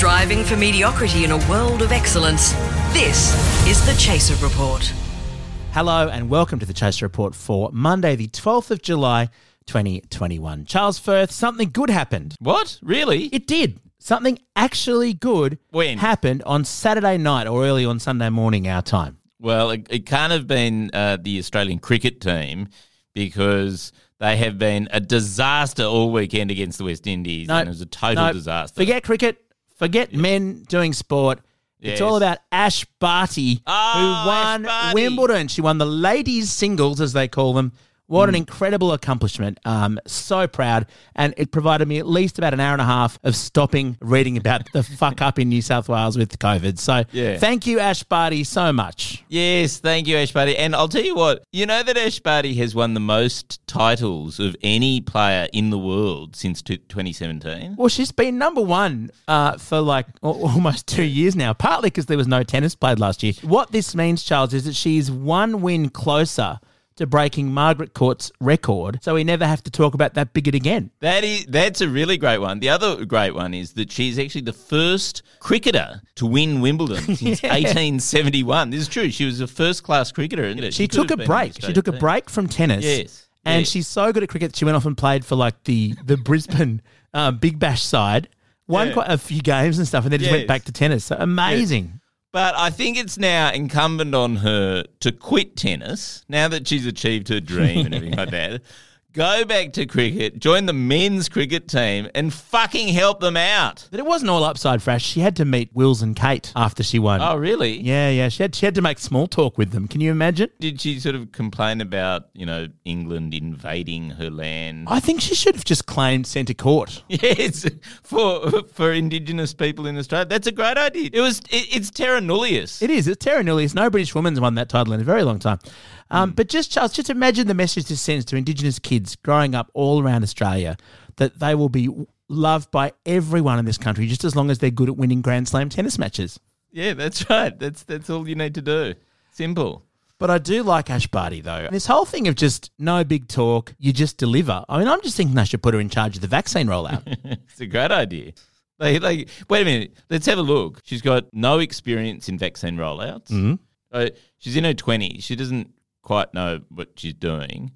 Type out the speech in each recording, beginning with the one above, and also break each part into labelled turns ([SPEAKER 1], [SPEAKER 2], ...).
[SPEAKER 1] Striving for mediocrity in a world of excellence. This is the Chaser Report.
[SPEAKER 2] Hello and welcome to the Chaser Report for Monday, the 12th of July, 2021. Charles Firth, something good happened.
[SPEAKER 3] What? Really?
[SPEAKER 2] It did. Something actually good
[SPEAKER 3] When?
[SPEAKER 2] happened on Saturday night or early on Sunday morning, our time.
[SPEAKER 3] well, it, it can't have been uh, the Australian cricket team because they have been a disaster all weekend against the West Indies. and it was a total
[SPEAKER 2] no,
[SPEAKER 3] disaster.
[SPEAKER 2] Forget cricket, forget men doing sport. It's
[SPEAKER 3] Yes.
[SPEAKER 2] all about Ash Barty,
[SPEAKER 3] Oh,
[SPEAKER 2] who won
[SPEAKER 3] Barty.
[SPEAKER 2] Wimbledon. She won the ladies' singles, as they call them. What an incredible accomplishment. Um, so proud. And it provided me at least about an hour and a half of stopping reading about the fuck up in New South Wales with COVID. So
[SPEAKER 3] Yeah.
[SPEAKER 2] thank you, Ash Barty, so much.
[SPEAKER 3] Yes, thank you, Ash Barty. And I'll tell you what, you know that Ash Barty has won the most titles of any player in the world since 2017.
[SPEAKER 2] Well, she's been number one uh, for like almost two years now, partly because there was no tennis played last year. What this means, Charles, is that she's one win closer to breaking Margaret Court's record, so we never have to talk about that bigot again.
[SPEAKER 3] That is that's a really great one. The other great one is that she's actually the first cricketer to win Wimbledon since 1871. This is true. She was a first class cricketer. isn't it?
[SPEAKER 2] She,
[SPEAKER 3] could
[SPEAKER 2] took a
[SPEAKER 3] have been on the
[SPEAKER 2] break. She took a break from tennis.
[SPEAKER 3] Yes,
[SPEAKER 2] And
[SPEAKER 3] yes.
[SPEAKER 2] she's so good at cricket that she went off and played for like the, the Brisbane um, Big Bash side, won
[SPEAKER 3] Yeah.
[SPEAKER 2] quite a few games and stuff, and then just went back to tennis. So amazing.
[SPEAKER 3] But I think it's now incumbent on her to quit tennis now that she's achieved her dream and everything like that. Go back to cricket, join the men's cricket team, and fucking help them out.
[SPEAKER 2] But it wasn't all upside for Ash. She had to meet Wills and Kate after she won.
[SPEAKER 3] Oh, really?
[SPEAKER 2] Yeah, yeah. She had she had to make small talk with them. Can you imagine?
[SPEAKER 3] Did she sort of complain about, you know, England invading her land?
[SPEAKER 2] I think she should have just claimed centre court.
[SPEAKER 3] Yes, for for Indigenous people in Australia, that's a great idea. It was it, it's terra nullius.
[SPEAKER 2] It is. It's Terra Nullius. No British woman's won that title in a very long time. Um, But just Charles, just imagine the message this sends to Indigenous kids growing up all around Australia that they will be loved by everyone in this country just as long as they're good at winning Grand Slam tennis matches.
[SPEAKER 3] yeah, that's right. That's that's all you need to do. Simple.
[SPEAKER 2] But I do like Ash Barty though. This whole thing of just no big talk, you just deliver. I mean, I'm just thinking I should put her in charge of the vaccine rollout.
[SPEAKER 3] It's a great idea. Like, like, wait a minute. Let's have a look. She's got no experience in vaccine rollouts. Mm-hmm. she's in her twenties. She doesn't quite know what she's doing.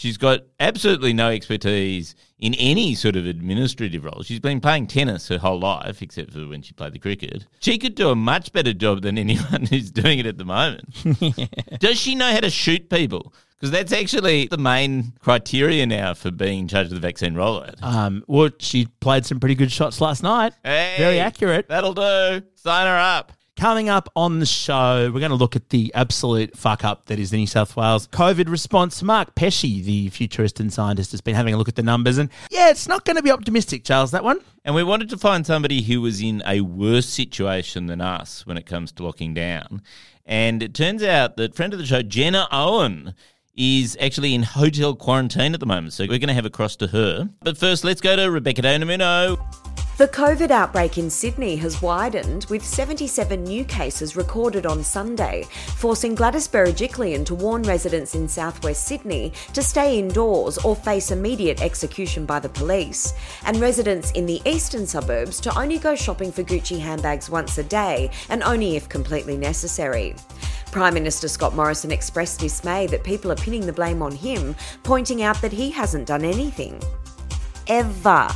[SPEAKER 3] She's got absolutely no expertise in any sort of administrative role. She's been playing tennis her whole life, except for when she played the cricket. She could do a much better job than anyone who's doing it at the moment. Does she know how to shoot people? Because that's actually the main criteria now for being in charge of the vaccine rollout.
[SPEAKER 2] um, well, she played some pretty good shots last night.
[SPEAKER 3] Hey,
[SPEAKER 2] Very accurate.
[SPEAKER 3] That'll do. Sign her up.
[SPEAKER 2] Coming up on the show, we're going to look at the absolute fuck up that is the New South Wales COVID response. Mark Pesce, the futurist and scientist, has been having a look at the numbers, and yeah, it's not going to be optimistic, Charles. That one.
[SPEAKER 3] And we wanted to find somebody who was in a worse situation than us when it comes to locking down. And it turns out that friend of the show, Jenna Owen, is actually in hotel quarantine at the moment. So we're going to have a cross to her. But first, let's go to Rebecca De Unamuno.
[SPEAKER 4] The COVID outbreak in Sydney has widened with 77 new cases recorded on Sunday, forcing Gladys Berejiklian to warn residents in southwest Sydney to stay indoors or face immediate execution by the police, and residents in the eastern suburbs to only go shopping for Gucci handbags once a day and only if completely necessary. Prime Minister Scott Morrison expressed dismay that people are pinning the blame on him, pointing out that he hasn't done anything. Ever.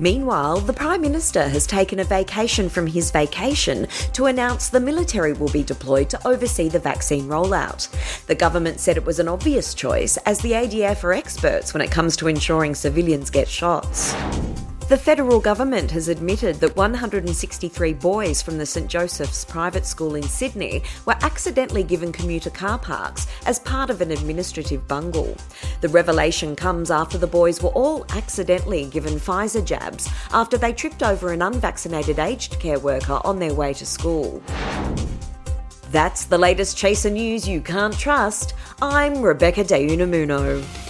[SPEAKER 4] Meanwhile, the Prime Minister has taken a vacation from his vacation to announce the military will be deployed to oversee the vaccine rollout. The government said it was an obvious choice, as the ADF are experts when it comes to ensuring civilians get shots. The federal government has admitted that 163 boys from the St Joseph's private school in Sydney were accidentally given commuter car parks as part of an administrative bungle. The revelation comes after the boys were all accidentally given Pfizer jabs after they tripped over an unvaccinated aged care worker on their way to school. That's the latest Chaser news you can't trust. I'm Rebecca De Unamuno.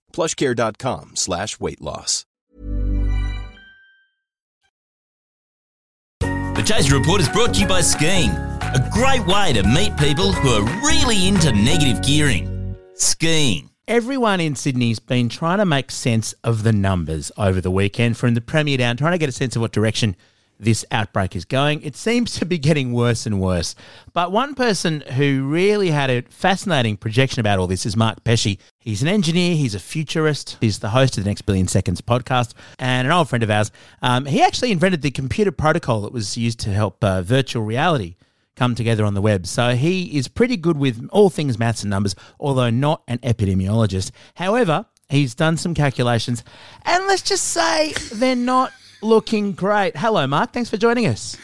[SPEAKER 5] plushcare.com slash weight loss.
[SPEAKER 6] The Chaser Report is brought to you by Skiing, a great way to meet people who are really into negative gearing. Skiing.
[SPEAKER 2] Everyone in Sydney's been trying to make sense of the numbers over the weekend from the Premier down, trying to get a sense of what direction this outbreak is going. It seems to be getting worse and worse. But one person who really had a fascinating projection about all this is Mark Pesce. He's an engineer, he's a futurist, he's the host of the Next Billion Seconds podcast, and an old friend of ours. Um, he actually invented the computer protocol that was used to help uh, virtual reality come together on the web. So he is pretty good with all things maths and numbers, although not an epidemiologist. However, he's done some calculations, and let's just say they're not looking great. Hello, Mark. Thanks for joining us.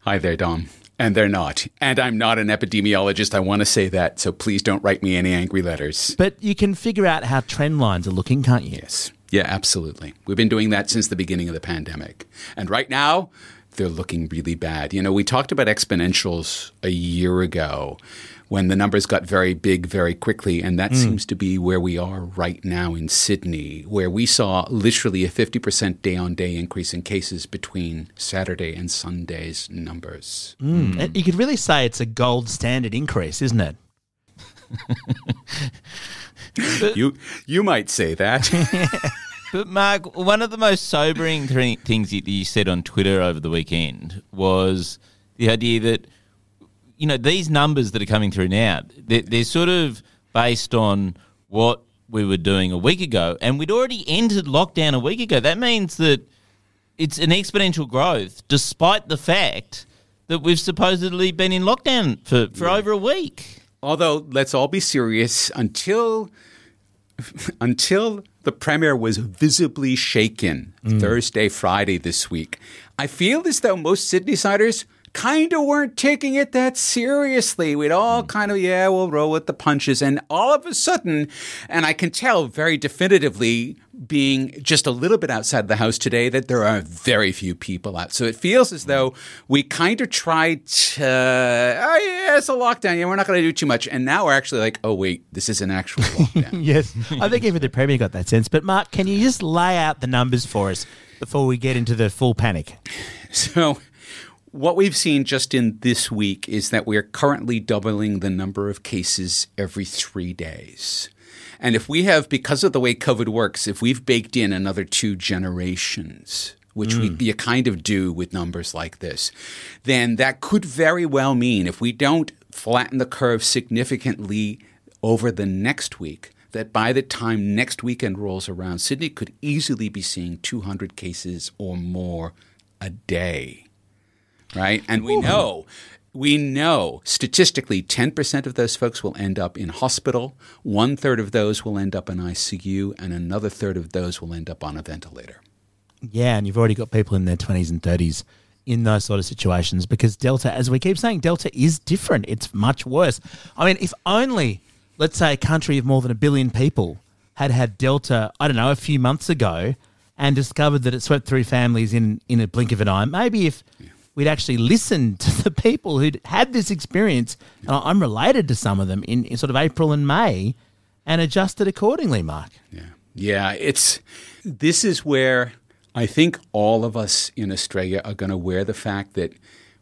[SPEAKER 7] Hi there, Dom. And they're not. And I'm not an epidemiologist. I want to say that. So please don't write me any angry letters.
[SPEAKER 2] But you can figure out how trend lines are looking, can't you?
[SPEAKER 7] Yes. Yeah, absolutely. We've been doing that since the beginning of the pandemic. And right now, they're looking really bad. You know, we talked about exponentials a year ago when the numbers got very big very quickly. And that mm. seems to be where we are right now in Sydney, where we saw literally a 50% day on day increase in cases between Saturday and Sunday's numbers.
[SPEAKER 2] Mm. Mm. You could really say it's a gold standard increase, isn't it?
[SPEAKER 7] you you might say that.
[SPEAKER 3] But Mark, one of the most sobering th- things that you said on Twitter over the weekend was the idea that you know, these numbers that are coming through now, they're, they're sort of based on what we were doing a week ago, and we'd already entered lockdown a week ago. That means that it's an exponential growth, despite the fact that we've supposedly been in lockdown for, for yeah. over a week.
[SPEAKER 7] Although, let's all be serious, until until the premier was visibly shaken mm. Thursday, Friday this week, I feel as though most Sydneysiders kind of weren't taking it that seriously. We'd all hmm. kind of, yeah, we'll roll with the punches. And all of a sudden, and I can tell very definitively, being just a little bit outside the house today, that there are very few people out. So it feels as though we kind of tried to, oh, yeah, it's a lockdown. Yeah, we're not going to do too much. And now we're actually like, oh, wait, this is an actual lockdown.
[SPEAKER 2] yes. I think even the Premier got that sense. But Mark, can you just lay out the numbers for us before we get into the full panic?
[SPEAKER 7] So what we've seen just in this week is that we're currently doubling the number of cases every three days. And if we have, because of the way COVID works, if we've baked in another two generations, which mm. we, you kind of do with numbers like this, then that could very well mean if we don't flatten the curve significantly over the next week, that by the time next weekend rolls around, Sydney could easily be seeing 200 cases or more a day right? And we know we know statistically 10% of those folks will end up in hospital, one third of those will end up in ICU, and another third of those will end up on a ventilator.
[SPEAKER 2] Yeah, and you've already got people in their 20s and 30s in those sort of situations because Delta, as we keep saying, Delta is different. It's much worse. I mean, if only, let's say, a country of more than a billion people had had Delta, I don't know, a few months ago and discovered that it swept through families in, in a blink of an eye. Maybe if. Yeah we'd actually listened to the people who'd had this experience. And I'm related to some of them in, in sort of April and May and adjusted accordingly, Mark.
[SPEAKER 7] Yeah. Yeah. It's this is where I think all of us in Australia are going to wear the fact that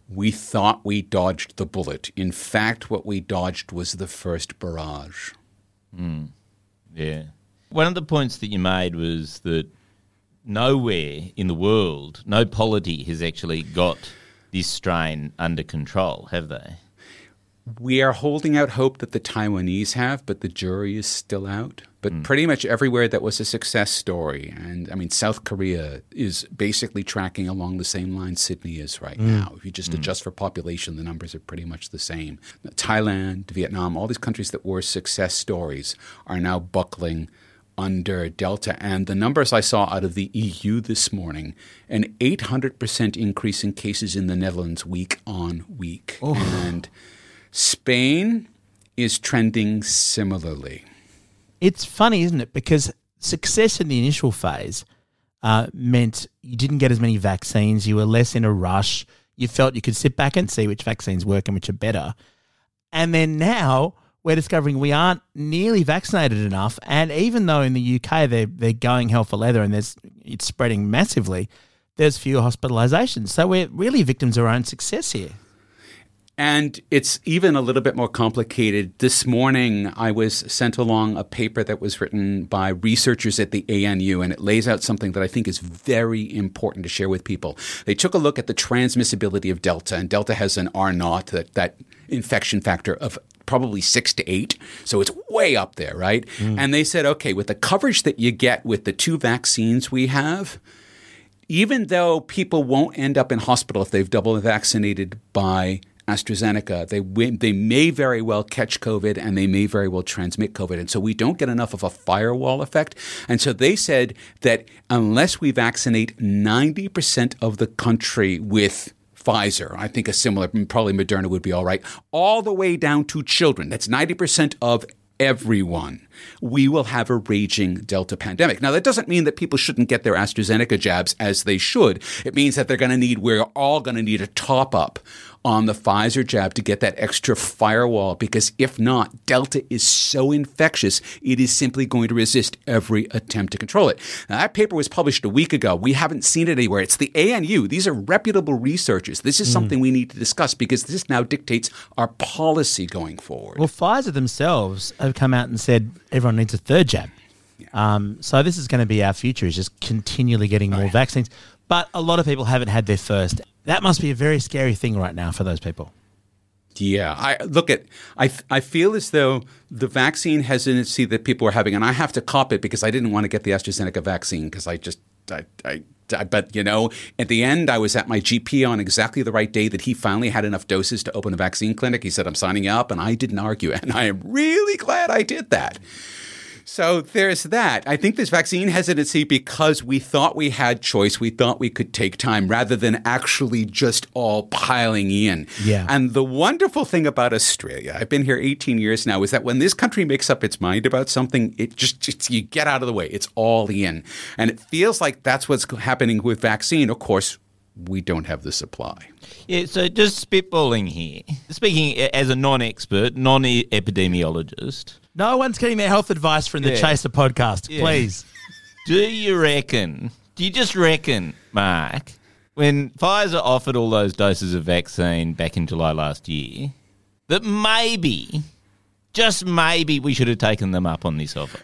[SPEAKER 7] we thought we dodged the bullet. In fact, what we dodged was the first barrage.
[SPEAKER 3] Mm. Yeah. One of the points that you made was that nowhere in the world, no polity has actually got this strain under control, have they?
[SPEAKER 7] We are holding out hope that the Taiwanese have, but the jury is still out. But mm. pretty much everywhere that was a success story, and I mean, South Korea is basically tracking along the same line Sydney is right mm. now. If you just mm. adjust for population, the numbers are pretty much the same. Thailand, Vietnam, all these countries that were success stories are now buckling under Delta. And the numbers I saw out of the EU this morning an 800% increase in cases in the Netherlands week on week. And Spain is trending similarly.
[SPEAKER 2] It's funny, isn't it? Because success in the initial phase uh, meant you didn't get as many vaccines, you were less in a rush, you felt you could sit back and see which vaccines work and which are better. And then now we're discovering we aren't nearly vaccinated enough. And even though in the UK they're, they're going hell for leather and there's, it's spreading massively, there's fewer hospitalizations. So we're really victims of our own success here.
[SPEAKER 7] And it's even a little bit more complicated. This morning, I was sent along a paper that was written by researchers at the ANU, and it lays out something that I think is very important to share with people. They took a look at the transmissibility of Delta, and Delta has an R naught, that, that infection factor of probably six to eight. So it's way up there, right? Mm. And they said, okay, with the coverage that you get with the two vaccines we have, even though people won't end up in hospital if they've double vaccinated by AstraZeneca, they they may very well catch COVID and they may very well transmit COVID, and so we don't get enough of a firewall effect. And so they said that unless we vaccinate ninety percent of the country with Pfizer, I think a similar, probably Moderna would be all right, all the way down to children. That's ninety percent of everyone, we will have a raging Delta pandemic. Now, that doesn't mean that people shouldn't get their AstraZeneca jabs as they should. It means that they're going to need, we're all going to need a top up on the Pfizer jab to get that extra firewall because if not, Delta is so infectious, it is simply going to resist every attempt to control it. Now, that paper was published a week ago. We haven't seen it anywhere. It's the ANU. These are reputable researchers. This is something we need to discuss because this now dictates our policy going forward.
[SPEAKER 2] Well, Pfizer themselves have come out and said everyone needs a third jab. Um, so this is going to be our future: is just continually getting more vaccines. But a lot of people haven't had their first. That must be a very scary thing right now for those people.
[SPEAKER 7] Yeah, I look at. I I feel as though the vaccine hesitancy that people are having, and I have to cop it because I didn't want to get the AstraZeneca vaccine because I just I, I you know at the end I was at my GP on exactly the right day that he finally had enough doses to open a vaccine clinic. He said I'm signing up, and I didn't argue, and I am really glad I did that. So there's that. I think this vaccine hesitancy because we thought we had choice, we thought we could take time rather than actually just all piling in.
[SPEAKER 2] Yeah.
[SPEAKER 7] And the wonderful thing about Australia, I've been here 18 years now, is that when this country makes up its mind about something, it just, it's, you get out of the way. It's all in. And it feels like that's what's happening with vaccine. Of course, we don't have the supply.
[SPEAKER 3] Yeah, so just spitballing here. Speaking as a non-expert, non-epidemiologist,
[SPEAKER 2] No one's getting their health advice from the
[SPEAKER 3] Yeah.
[SPEAKER 2] Chaser podcast,
[SPEAKER 3] Yeah.
[SPEAKER 2] please.
[SPEAKER 3] do you reckon? Do you just reckon, Mark, when Pfizer offered all those doses of vaccine back in July last year, that maybe, just maybe, we should have taken them up on this offer?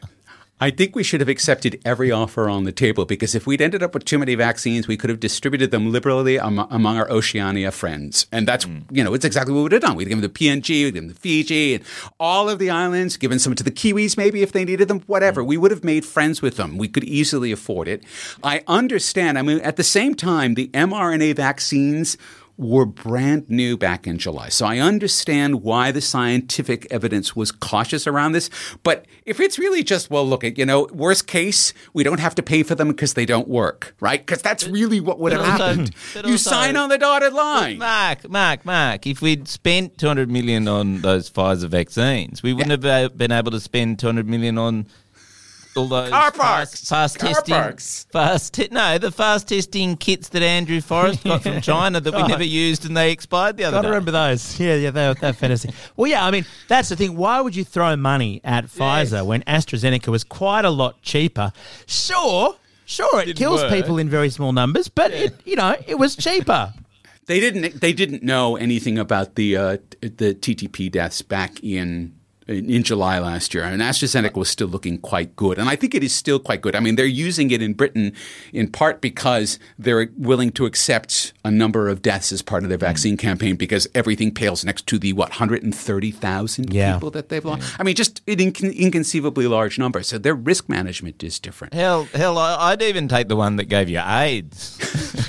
[SPEAKER 7] I think we should have accepted every offer on the table because if we'd ended up with too many vaccines, we could have distributed them liberally am- among our Oceania friends. And that's, mm. you know, it's exactly what we would have done. We'd given them the PNG, we'd given them the Fiji, and all of the islands, given some to the Kiwis maybe if they needed them, whatever. Mm. We would have made friends with them. We could easily afford it. I understand. I mean, at the same time, the mRNA vaccines were brand new back in July. So I understand why the scientific evidence was cautious around this. But if it's really just, well, look at, you know, worst case, we don't have to pay for them because they don't work, right? Because that's really what would have happened. you sign on the dotted line.
[SPEAKER 3] Mark, Mark, Mark, if we'd spent 200 million on those Pfizer vaccines, we wouldn't have uh, been able to spend 200 million on all those
[SPEAKER 7] Car
[SPEAKER 3] fast,
[SPEAKER 7] parks.
[SPEAKER 3] fast
[SPEAKER 7] Car
[SPEAKER 3] testing,
[SPEAKER 7] parks.
[SPEAKER 3] fast te- no, the fast testing kits that Andrew Forrest got from China that we never used and they expired the other
[SPEAKER 2] Got to
[SPEAKER 3] day.
[SPEAKER 2] remember those. Yeah, yeah, they're, they're fantastic. Well, yeah, I mean, that's the thing. Why would you throw money at Pfizer when AstraZeneca was quite a lot cheaper? Sure, sure, it
[SPEAKER 3] Didn't
[SPEAKER 2] kills
[SPEAKER 3] work.
[SPEAKER 2] people in very small numbers, but it, you know, it was cheaper.
[SPEAKER 7] They didn't. They didn't know anything about the uh, the TTP deaths back in. In in July last year, and AstraZeneca was still looking quite good, and I think it is still quite good. I mean, they're using it in Britain in part because they're willing to accept a number of deaths as part of their hmm. vaccine campaign because everything pales next to the what 130,000
[SPEAKER 2] Yeah.
[SPEAKER 7] people that they've lost. I mean, just an incon- inconceivably large number. So their risk management is different.
[SPEAKER 3] Hell, hell, I'd even take the one that gave you AIDS.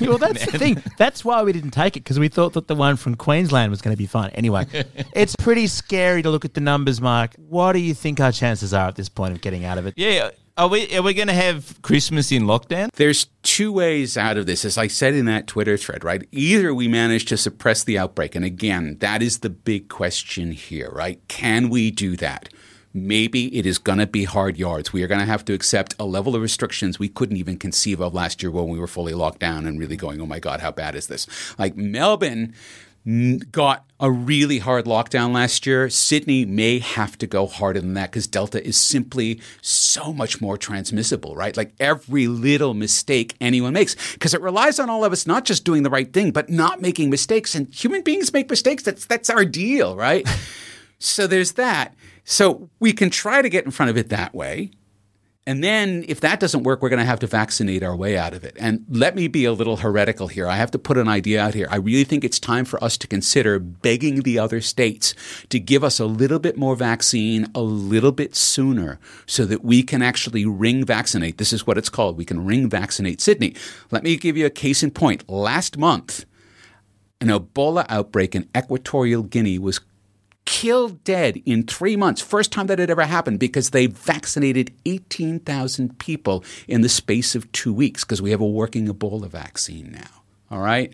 [SPEAKER 2] well, that's the thing. That's why we didn't take it because we thought that the one from Queensland was going to be fine. Anyway, it's pretty scary to look at the numbers, Mark. What do you think our chances are at this point of getting out of it?
[SPEAKER 3] Yeah, Are we are we going to have Christmas in lockdown?
[SPEAKER 7] There's two ways out of this, as I said in that Twitter thread, right? Either we manage to suppress the outbreak, and again, that is the big question here, right? Can we do that? Maybe it is going to be hard yards. We are going to have to accept a level of restrictions we couldn't even conceive of last year when we were fully locked down and really going, oh my God, how bad is this? Like Melbourne got a really hard lockdown last year. Sydney may have to go harder than that because Delta is simply so much more transmissible, right? Like every little mistake anyone makes, because it relies on all of us not just doing the right thing, but not making mistakes. And human beings make mistakes. That's that's our deal, right? so there's that. So we can try to get in front of it that way. And then, if that doesn't work, we're going to have to vaccinate our way out of it. And let me be a little heretical here. I have to put an idea out here. I really think it's time for us to consider begging the other states to give us a little bit more vaccine a little bit sooner so that we can actually ring vaccinate. This is what it's called. We can ring vaccinate Sydney. Let me give you a case in point. Last month, an Ebola outbreak in Equatorial Guinea was killed dead in three months. First time that had ever happened because they vaccinated 18,000 people in the space of two weeks because we have a working Ebola vaccine now. All right.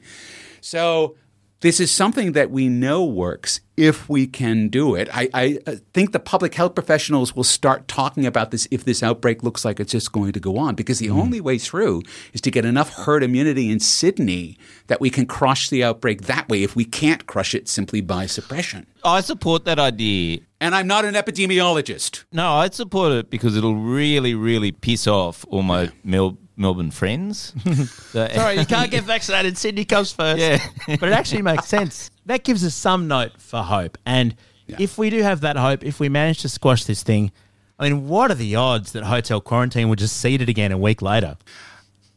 [SPEAKER 7] So this is something that we know works if we can do it. I, I, uh, think the public health professionals will start talking about this if this outbreak looks like it's just going to go on, because the mm. only way through is to get enough herd immunity in Sydney that we can crush the outbreak that way if we can't crush it simply by suppression.
[SPEAKER 3] I support that idea.
[SPEAKER 7] And I'm not an epidemiologist.
[SPEAKER 3] No, I support it because it'll really, really piss off all my Mel- Melbourne friends.
[SPEAKER 2] so, Sorry, you can't get vaccinated. Sydney comes first.
[SPEAKER 3] Yeah.
[SPEAKER 2] but it actually makes sense. That gives us some note for hope. And yeah. if we do have that hope, if we manage to squash this thing, I mean, what are the odds that hotel quarantine will just seed it again a week later?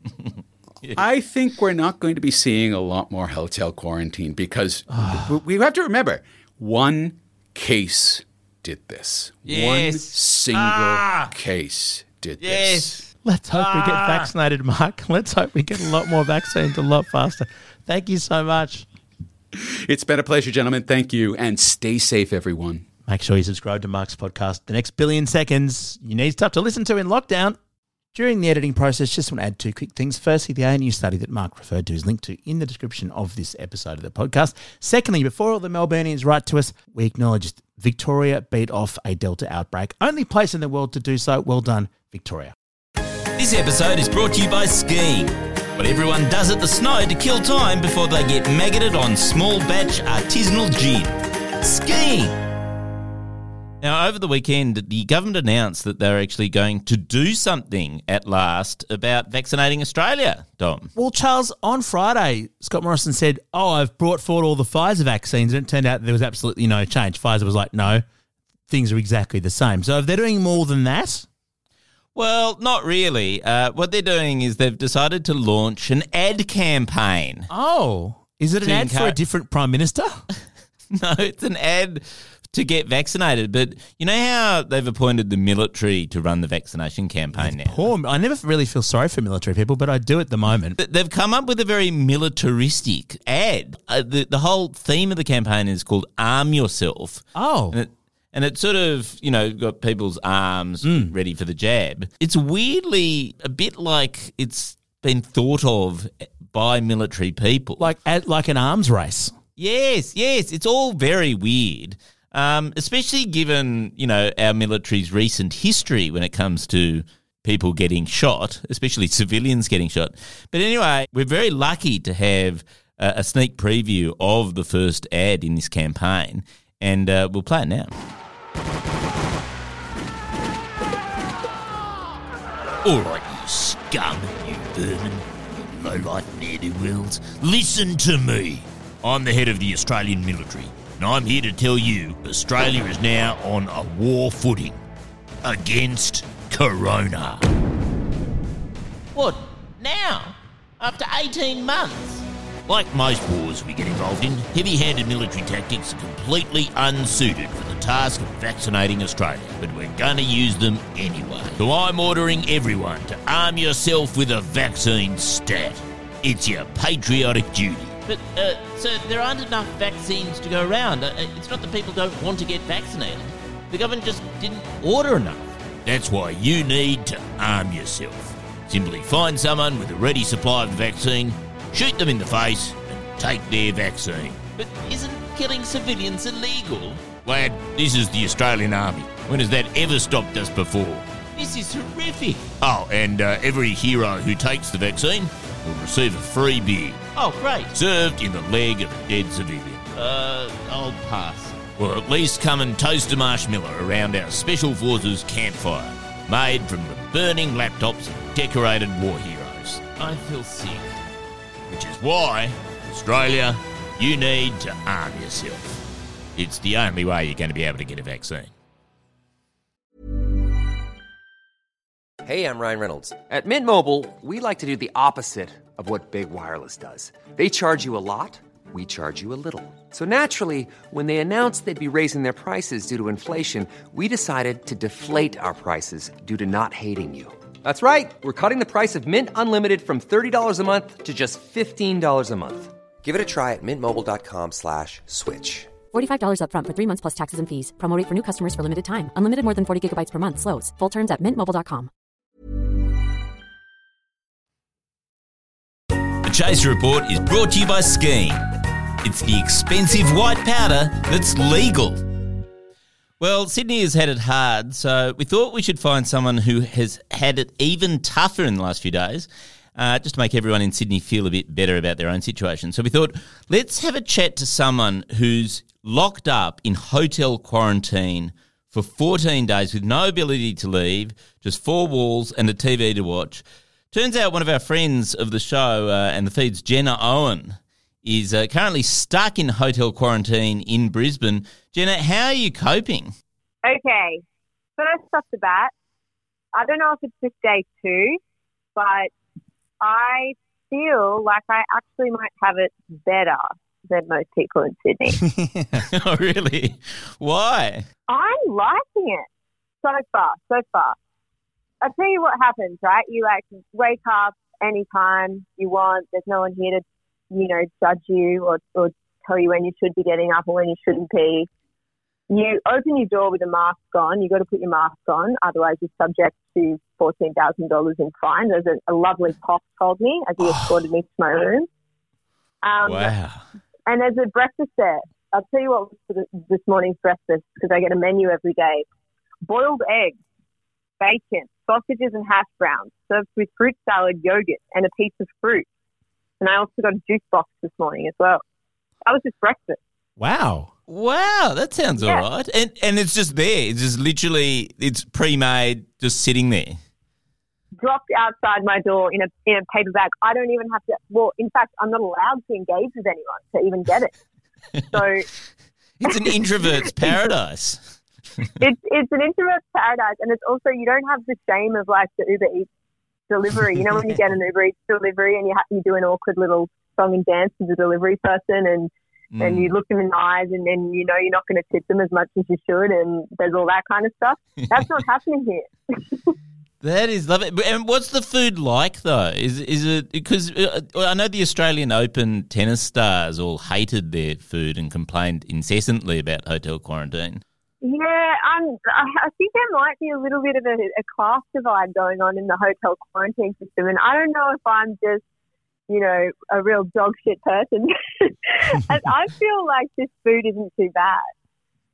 [SPEAKER 7] I think we're not going to be seeing a lot more hotel quarantine because we have to remember one case did this.
[SPEAKER 3] Yes.
[SPEAKER 7] One single ah. case did
[SPEAKER 3] yes.
[SPEAKER 7] This.
[SPEAKER 2] Let's hope ah. we get ah. vaccinated, Mark. Let's hope we get a lot more vaccines a lot faster. Thank you so much.
[SPEAKER 7] It's been a pleasure, gentlemen. Thank you. And stay safe, everyone.
[SPEAKER 2] Make sure you subscribe to Mark's podcast. The next billion seconds you need stuff to listen to in lockdown. During the editing process, just want to add two quick things. Firstly, the ANU study that Mark referred to is linked to in the description of this episode of the podcast. Secondly, before all the Melburnians write to us, we acknowledge Victoria beat off a Delta outbreak. Only place in the world to do so. Well done, Victoria.
[SPEAKER 6] This episode is brought to you by skiing. What everyone does at the snow to kill time before they get maggoted on small batch artisanal gin. Skiing!
[SPEAKER 3] Now, over the weekend, the government announced that they're actually going to do something at last about vaccinating Australia, Dom.
[SPEAKER 2] Well, Charles, on Friday, Scott Morrison said, Oh, I've brought forward all the Pfizer vaccines. And it turned out there was absolutely no change. Pfizer was like, No, things are exactly the same. So if they're doing more than that,
[SPEAKER 3] well, not really. Uh, what they're doing is they've decided to launch an ad campaign.
[SPEAKER 2] Oh, is it an ad for a different prime minister?
[SPEAKER 3] no, it's an ad to get vaccinated. But you know how they've appointed the military to run the vaccination campaign now?
[SPEAKER 2] Poor, I never really feel sorry for military people, but I do at the moment.
[SPEAKER 3] They've come up with a very militaristic ad. Uh, the, the whole theme of the campaign is called Arm Yourself.
[SPEAKER 2] Oh.
[SPEAKER 3] And it, and it sort of, you know, got people's arms mm. ready for the jab. It's weirdly a bit like it's been thought of by military people,
[SPEAKER 2] like at, like an arms race.
[SPEAKER 3] Yes, yes, it's all very weird. Um, especially given you know our military's recent history when it comes to people getting shot, especially civilians getting shot. But anyway, we're very lucky to have a, a sneak preview of the first ad in this campaign, and uh, we'll play it now.
[SPEAKER 6] Alright, you scum, you vermin, you low-life ne'er-do-wells, listen to me. I'm the head of the Australian military, and I'm here to tell you Australia is now on a war footing against Corona.
[SPEAKER 8] What, now? After 18 months?
[SPEAKER 6] Like most wars we get involved in, heavy handed military tactics are completely unsuited for the task of vaccinating Australia, but we're gonna use them anyway. So I'm ordering everyone to arm yourself with a vaccine stat. It's your patriotic duty.
[SPEAKER 8] But, uh, sir, there aren't enough vaccines to go around. Uh, it's not that people don't want to get vaccinated. The government just didn't order enough.
[SPEAKER 6] That's why you need to arm yourself. Simply find someone with a ready supply of the vaccine, shoot them in the face, and take their vaccine.
[SPEAKER 8] But isn't killing civilians illegal?
[SPEAKER 6] Lad, this is the Australian Army. When has that ever stopped us before?
[SPEAKER 8] This is horrific.
[SPEAKER 6] Oh, and uh, every hero who takes the vaccine will receive a free beer,
[SPEAKER 8] Oh, great.
[SPEAKER 6] served in the leg of a dead civilian.
[SPEAKER 8] Uh, I'll pass.
[SPEAKER 6] Or at least come and toast a marshmallow around our Special Forces campfire, made from the burning laptops of decorated war heroes.
[SPEAKER 8] I feel sick.
[SPEAKER 6] Which is why, Australia, you need to arm yourself. It's the only way you're going to be able to get a vaccine.
[SPEAKER 9] Hey, I'm Ryan Reynolds. At Mint Mobile, we like to do the opposite of what Big Wireless does. They charge you a lot, we charge you a little. So naturally, when they announced they'd be raising their prices due to inflation, we decided to deflate our prices due to not hating you. That's right. We're cutting the price of Mint Unlimited from $30 a month to just $15 a month. Give it a try at mintmobile.com slash switch.
[SPEAKER 10] $45 upfront for three months plus taxes and fees. Promo rate for new customers for limited time. Unlimited more than 40 gigabytes per month. Slows. Full terms at mintmobile.com.
[SPEAKER 6] The Chaser Report is brought to you by Scheme. It's the expensive white powder that's legal.
[SPEAKER 3] Well, Sydney has had it hard, so we thought we should find someone who has had it even tougher in the last few days, uh, just to make everyone in Sydney feel a bit better about their own situation. So we thought, let's have a chat to someone who's locked up in hotel quarantine for 14 days with no ability to leave, just four walls and a TV to watch. Turns out one of our friends of the show uh, and the feeds, Jenna Owen, is uh, currently stuck in hotel quarantine in Brisbane. Jenna, how are you coping?
[SPEAKER 11] Okay, first off the bat, I don't know if it's just day two, but I feel like I actually might have it better than most people in Sydney.
[SPEAKER 3] oh, really? Why?
[SPEAKER 11] I'm liking it so far, so far. I'll tell you what happens, right? You like wake up anytime you want. There's no one here to, you know, judge you or, or tell you when you should be getting up or when you shouldn't be. You open your door with a mask on. You got to put your mask on, otherwise you're subject to fourteen thousand dollars in fines. As a, a lovely cop told me as he escorted me to my room. Um,
[SPEAKER 3] Wow.
[SPEAKER 11] and there's a breakfast there. I'll tell you what was for this morning's breakfast because I get a menu every day. Boiled eggs, bacon, sausages and hash browns served with fruit salad, yogurt, and a piece of fruit. And I also got a juice box this morning as well. That was just breakfast.
[SPEAKER 2] Wow.
[SPEAKER 3] Wow, that sounds
[SPEAKER 11] Yeah.
[SPEAKER 3] all right. And and it's just there. It's just literally it's pre-made, just sitting there.
[SPEAKER 11] Dropped outside my door in a in a paper bag. I don't even have to. Well, in fact, I'm not allowed to engage with anyone to even get it. So
[SPEAKER 3] It's an introvert's paradise.
[SPEAKER 11] it's it's an introvert paradise, and it's also you don't have the shame of like the Uber Eats delivery. You know when you get an Uber Eats delivery and you ha- you do an awkward little song and dance to the delivery person, and and
[SPEAKER 3] Mm.
[SPEAKER 11] you look them in the eyes, and then you know you're not going to tip them as much as you should, and there's all that kind of stuff. That's not happening here.
[SPEAKER 3] That is lovely. And what's the food like though? Is is it because uh, I know the Australian Open tennis stars all hated their food and complained incessantly about hotel quarantine.
[SPEAKER 11] Yeah, um, I I think there might be a little bit of a, a class divide going on in the hotel quarantine system, and I don't know if I'm just, you know, a real dog shit person. and I feel like this food isn't too bad.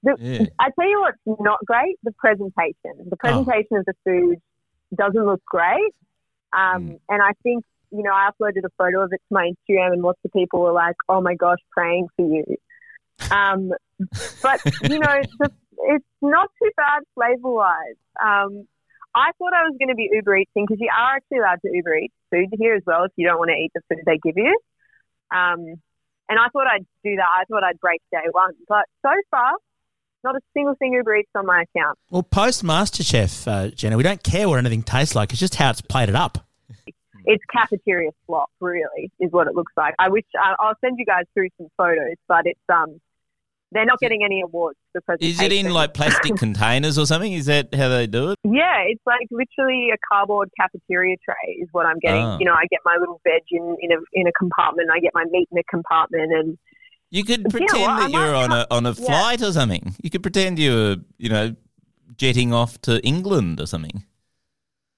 [SPEAKER 11] The,
[SPEAKER 3] Yeah.
[SPEAKER 11] I tell you what's not great: the presentation. The presentation of the food doesn't look great, um, and I think. You know, I uploaded a photo of it to my Instagram, and lots of people were like, "Oh my gosh, praying for you." Um, but you know, the, it's not too bad flavor wise. Um, I thought I was going to be Uber Eating because you are actually allowed to Uber Eat food here as well if you don't want to eat the food they give you. Um, and I thought I'd do that. I thought I'd break day one, but so far, not a single thing Uber Eats on my account.
[SPEAKER 2] Well, post MasterChef, uh, Jenna, we don't care what anything tastes like. It's just how it's plated up.
[SPEAKER 11] It's cafeteria slop, really, is what it looks like. I wish I, I'll send you guys through some photos, but it's um, they're not getting any awards for
[SPEAKER 3] Is it in like plastic containers or something? Is that how they do it?
[SPEAKER 11] Yeah, it's like literally a cardboard cafeteria tray is what I'm getting.
[SPEAKER 3] Ah.
[SPEAKER 11] You know, I get my little veg in, in a in a compartment. I get my meat in a compartment, and
[SPEAKER 3] You could
[SPEAKER 11] But you know
[SPEAKER 3] pretend? That you're on a on a
[SPEAKER 11] yeah.
[SPEAKER 3] flight or something. You could pretend you're you know, jetting off to England or something.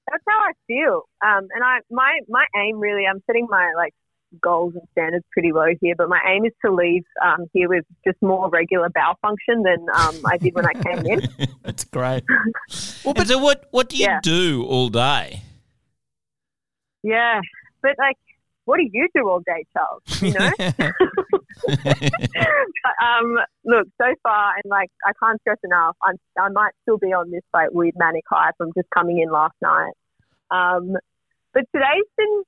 [SPEAKER 11] That's how I feel. Um, and I my my aim really, I'm setting my like goals and standards pretty low here, but my aim is to leave um, here with just more regular bowel function than um, I did when I came in.
[SPEAKER 2] That's great.
[SPEAKER 3] Well, but so what? What do you
[SPEAKER 11] Yeah.
[SPEAKER 3] do all day?
[SPEAKER 11] Yeah, but like, what do you do all day, Charles? You know. um, look, so far, and like, I can't stress enough. I'm, I might still be on this like weird manic high from just coming in last night. Um, but today's been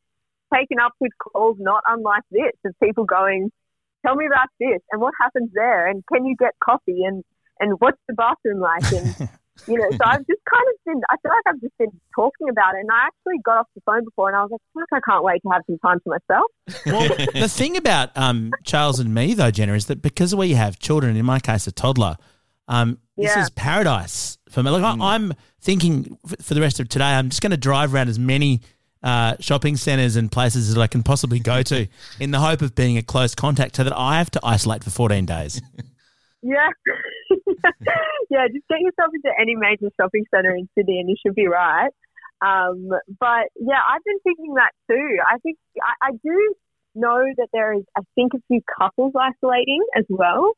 [SPEAKER 11] taken up with calls not unlike this of people going, "Tell me about this and what happens there, and can you get coffee and and what's the bathroom like and." You know, so I've just kind of been, I feel like I've just been talking about it. And I actually got off the phone before and I was like, fuck, I can't wait to have some time to myself.
[SPEAKER 2] Well, the thing about um, Charles and me, though, Jenna, is that because we have children, in my case, a toddler, um, this
[SPEAKER 11] Yeah.
[SPEAKER 2] is paradise for me. Like, I, I'm thinking for the rest of today, I'm just going to drive around as many uh, shopping centres and places that I can possibly go to in the hope of being a close contact so that I have to isolate for 14 days.
[SPEAKER 11] Yeah. yeah, just get yourself into any major shopping centre in Sydney and you should be right. Um, but yeah, I've been thinking that too. I think I, I do know that there is, I think, a few couples isolating as well,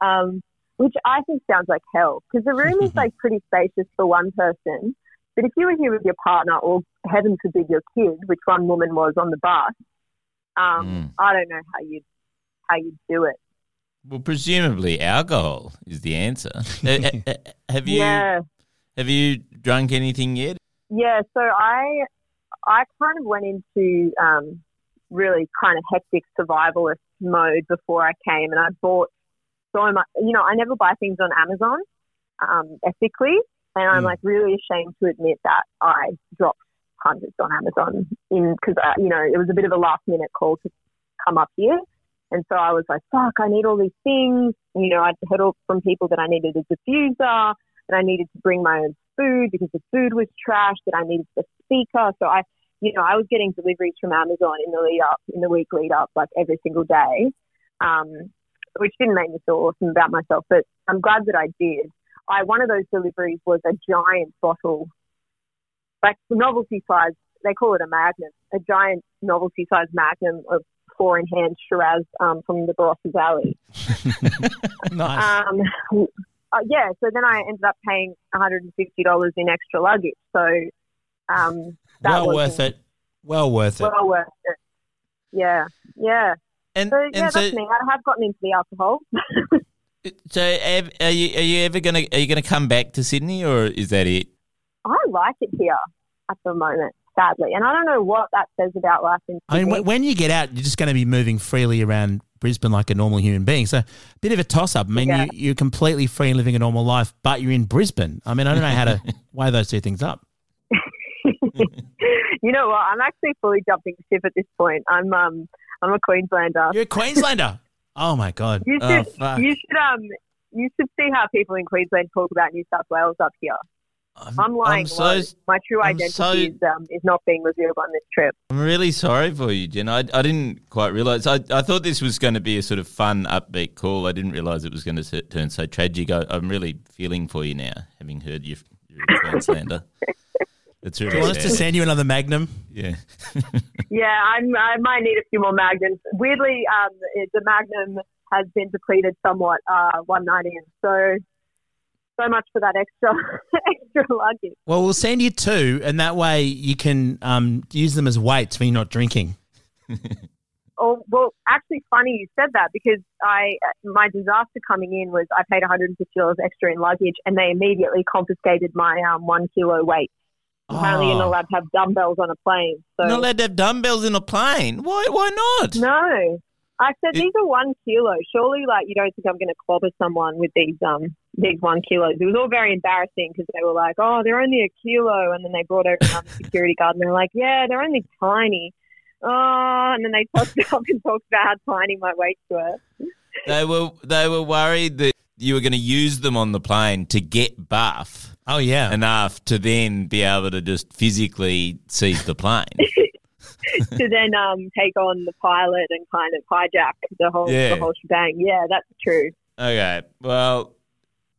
[SPEAKER 11] um, which I think sounds like hell because the room is like pretty spacious for one person. But if you were here with your partner or heaven forbid your kid, which one woman was on the bus, um, I don't know how you'd how you'd do it.
[SPEAKER 3] Well, presumably alcohol is the answer. Uh, uh, uh, have you
[SPEAKER 11] Yeah.
[SPEAKER 3] have you drunk anything yet?
[SPEAKER 11] Yeah, so I I kind of went into um, really kind of hectic survivalist mode before I came, and I bought so much. You know, I never buy things on Amazon um, ethically, and I'm like really ashamed to admit that I dropped hundreds on Amazon in because uh, you know it was a bit of a last minute call to come up here. And so I was like, fuck, I need all these things. You know, I'd heard all from people that I needed a diffuser and I needed to bring my own food because the food was trash, that I needed the speaker. So I, you know, I was getting deliveries from Amazon in the lead up, in the week lead up, like every single day, um, which didn't make me feel awesome about myself, but I'm glad that I did. I, one of those deliveries was a giant bottle, like novelty size, they call it a magnum, a giant novelty size magnum of four in hand Shiraz um, from the Barossa Valley.
[SPEAKER 2] nice.
[SPEAKER 11] Um, uh, yeah, so then I ended up paying $150 in extra luggage. So um, that
[SPEAKER 2] well
[SPEAKER 11] was
[SPEAKER 2] worth it. Well worth it.
[SPEAKER 11] Well worth it. Yeah, yeah.
[SPEAKER 3] And,
[SPEAKER 11] so yeah,
[SPEAKER 3] and so-
[SPEAKER 11] that's me. I have gotten into the alcohol.
[SPEAKER 3] So, are you are you ever gonna are you gonna come back to Sydney or is that it?
[SPEAKER 11] I like it here at the moment, sadly, and I don't know what that says about life in Sydney.
[SPEAKER 2] I mean,
[SPEAKER 11] Sydney.
[SPEAKER 2] when you get out, you're just going to be moving freely around Brisbane like a normal human being. So, a bit of a toss up. I mean,
[SPEAKER 11] Yeah.
[SPEAKER 2] you, you're completely free and living a normal life, but you're in Brisbane. I mean, I don't know how to weigh those two things up.
[SPEAKER 11] you know what? I'm actually fully jumping ship at this point. I'm um I'm a Queenslander.
[SPEAKER 2] You're a Queenslander. Oh my god.
[SPEAKER 11] You
[SPEAKER 2] oh,
[SPEAKER 11] should
[SPEAKER 2] fuck.
[SPEAKER 11] you should um you should see how people in Queensland talk about New South Wales up here. I'm, lying.
[SPEAKER 3] I'm so-
[SPEAKER 11] My true
[SPEAKER 3] I'm
[SPEAKER 11] identity
[SPEAKER 3] so-
[SPEAKER 11] is um is not being revealed on this trip.
[SPEAKER 3] I'm really sorry for you, Jen. I, I didn't quite realize. I, I thought this was going to be a sort of fun, upbeat call. I didn't realize it was going to turn so tragic. I, I'm really feeling for you now, having heard you, you're a Queenslander. It's really
[SPEAKER 2] Do you want us to
[SPEAKER 3] sad.
[SPEAKER 2] send you another Magnum?
[SPEAKER 3] Yeah.
[SPEAKER 11] Yeah, I'm, I might need a few more magnums. Weirdly, um, the magnum has been depleted somewhat. Uh, one night in, so so much for that extra extra luggage.
[SPEAKER 2] Well, we'll send you two, and that way you can um, use them as weights when you're not drinking.
[SPEAKER 11] Oh, well, actually, funny you said that because I my disaster coming in was I paid $150 extra in luggage, and they immediately confiscated my um, one kilo weight. Apparently, you're not
[SPEAKER 3] Oh.
[SPEAKER 11] allowed to have dumbbells on a plane. So
[SPEAKER 3] Not allowed to have dumbbells in a plane. Why? Why not?
[SPEAKER 11] No. I said these are one kilo. Surely, like you don't think I'm going to clobber someone with these um these one kilos? It was all very embarrassing because they were like, "Oh, they're only a kilo," and then they brought over another security guard and they're like, "Yeah, they're only tiny." Oh, and then they tossed up and talked about how tiny my weights were.
[SPEAKER 3] They were they were worried that you were going to use them on the plane to get buff.
[SPEAKER 2] Oh yeah,
[SPEAKER 3] enough to then be able to just physically seize the plane.
[SPEAKER 11] to then um take on the pilot and kind of hijack the whole
[SPEAKER 3] Yeah.
[SPEAKER 11] the whole shebang. Yeah, that's true.
[SPEAKER 3] okay, well,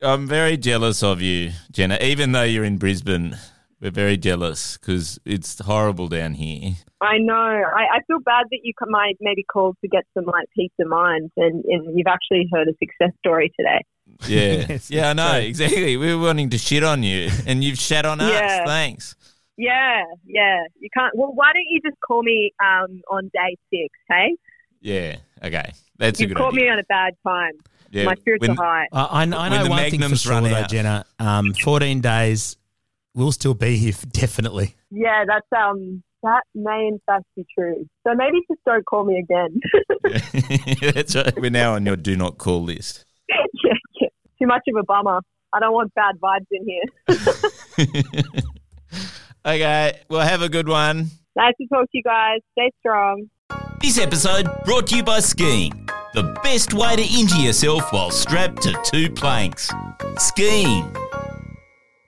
[SPEAKER 3] I'm very jealous of you, Jenna. Even though you're in Brisbane, we're very jealous because it's horrible down here.
[SPEAKER 11] I know. I, I feel bad that you might maybe called to get some like peace of mind, and, and you've actually heard a success story today.
[SPEAKER 3] Yeah,
[SPEAKER 2] Yes,
[SPEAKER 3] yeah, I know
[SPEAKER 2] right.
[SPEAKER 3] exactly. We were wanting to shit on you, and you've shat on us. Thanks.
[SPEAKER 11] Yeah, yeah. You can't. Well, why don't you just call me um, on day six? Hey,
[SPEAKER 3] Yeah. Okay. That's a
[SPEAKER 11] you've
[SPEAKER 3] good
[SPEAKER 11] caught
[SPEAKER 3] idea.
[SPEAKER 11] me on a bad time.
[SPEAKER 3] Yeah,
[SPEAKER 11] My spirits
[SPEAKER 3] when-
[SPEAKER 11] are high.
[SPEAKER 2] I, I, know- I
[SPEAKER 3] When
[SPEAKER 2] know
[SPEAKER 3] the
[SPEAKER 2] one thing for sure, though. Jenna. Um, 14 days, we'll still be here, for, definitely.
[SPEAKER 11] Yeah, that's um. That may in fact be true. So maybe just don't call me again.
[SPEAKER 3] That's right. We're now on your do not call list.
[SPEAKER 11] yeah, yeah. Too much of a bummer. I don't want bad vibes in here.
[SPEAKER 3] Okay. Well, have a good one.
[SPEAKER 11] Nice to talk to you guys. Stay strong.
[SPEAKER 6] This episode brought to you by skiing. The best way to injure yourself while strapped to two planks. Skiing.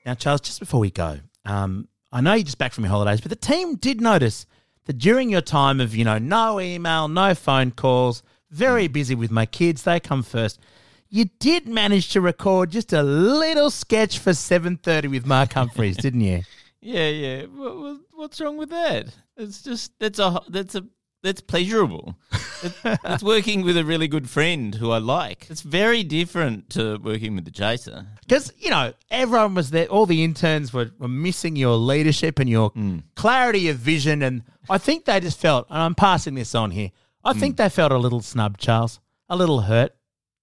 [SPEAKER 2] Now, Charles, just before we go, um, I know you're just back from your holidays, but the team did notice that during your time of, you know, no email, no phone calls, very busy with my kids, they come first. You did manage to record just a little sketch for 7.30 with Mark Humphries, didn't you?
[SPEAKER 3] Yeah, yeah. What, what, what's wrong with that? It's just that's a that's a that's pleasurable. It- it's working with a really good friend who I like. It's very different to working with the chaser.
[SPEAKER 2] Because, you know, everyone was there. All the interns were, were missing your leadership and your clarity of vision. And I think they just felt, and I'm passing this on here, I think they felt a little snubbed, Charles, a little hurt.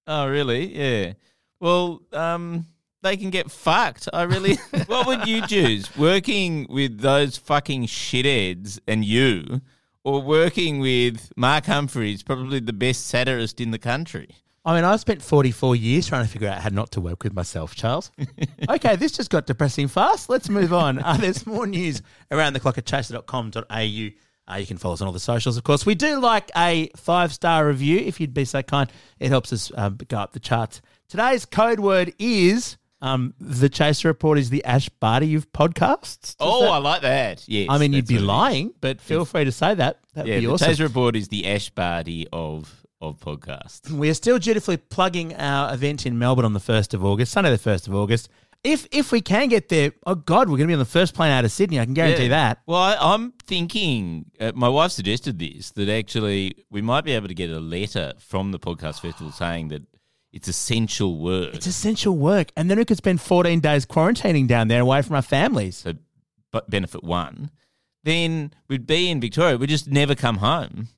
[SPEAKER 3] Oh, really? Yeah. Well, um, they can get fucked. I really. what would you choose? Working with those fucking shitheads and you, or working with Mark Humphries, probably the best satirist in the country?
[SPEAKER 2] I mean, I spent 44 years trying to figure out how not to work with myself, Charles. okay, this just got depressing fast. Let's move on. Uh, there's more news around the clock at chaser.com.au. Uh, you can follow us on all the socials, of course. We do like a five star review, if you'd be so kind. It helps us um, go up the charts. Today's code word is um, the Chaser Report is the Ash Barty of podcasts.
[SPEAKER 3] Oh,
[SPEAKER 2] that-
[SPEAKER 3] I like that. Yes.
[SPEAKER 2] I mean, you'd be
[SPEAKER 3] what it is.
[SPEAKER 2] lying, but feel free to say that. That'd
[SPEAKER 3] Yeah,
[SPEAKER 2] be
[SPEAKER 3] the
[SPEAKER 2] awesome.
[SPEAKER 3] Chaser Report is the Ash Barty of of podcasts.
[SPEAKER 2] We are still dutifully plugging our event in Melbourne on the 1st of August, Sunday the 1st of August. If if we can get there, oh God, we're going to be on the first plane out of Sydney. I can guarantee
[SPEAKER 3] Yeah.
[SPEAKER 2] that.
[SPEAKER 3] Well, I, I'm thinking. Uh, my wife suggested this that actually we might be able to get a letter from the podcast festival saying that it's essential work.
[SPEAKER 2] It's essential work. And then we could spend 14 days quarantining down there away from our families.
[SPEAKER 3] so, but benefit one. Then we'd be in Victoria. We'd just never come home.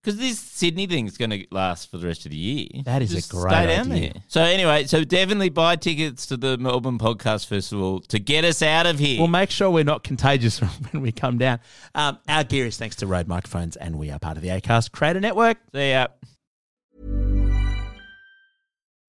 [SPEAKER 3] Because this Sydney thing's going to last for the rest of the year.
[SPEAKER 2] That is a great
[SPEAKER 3] stay down
[SPEAKER 2] idea.
[SPEAKER 3] there. So anyway, so definitely buy tickets to the Melbourne Podcast Festival to get us out of here.
[SPEAKER 2] We'll make sure we're not contagious when we come down. Um, our gear is thanks to Rode Microphones, and we are part of the ACAST Creator Network.
[SPEAKER 3] See ya.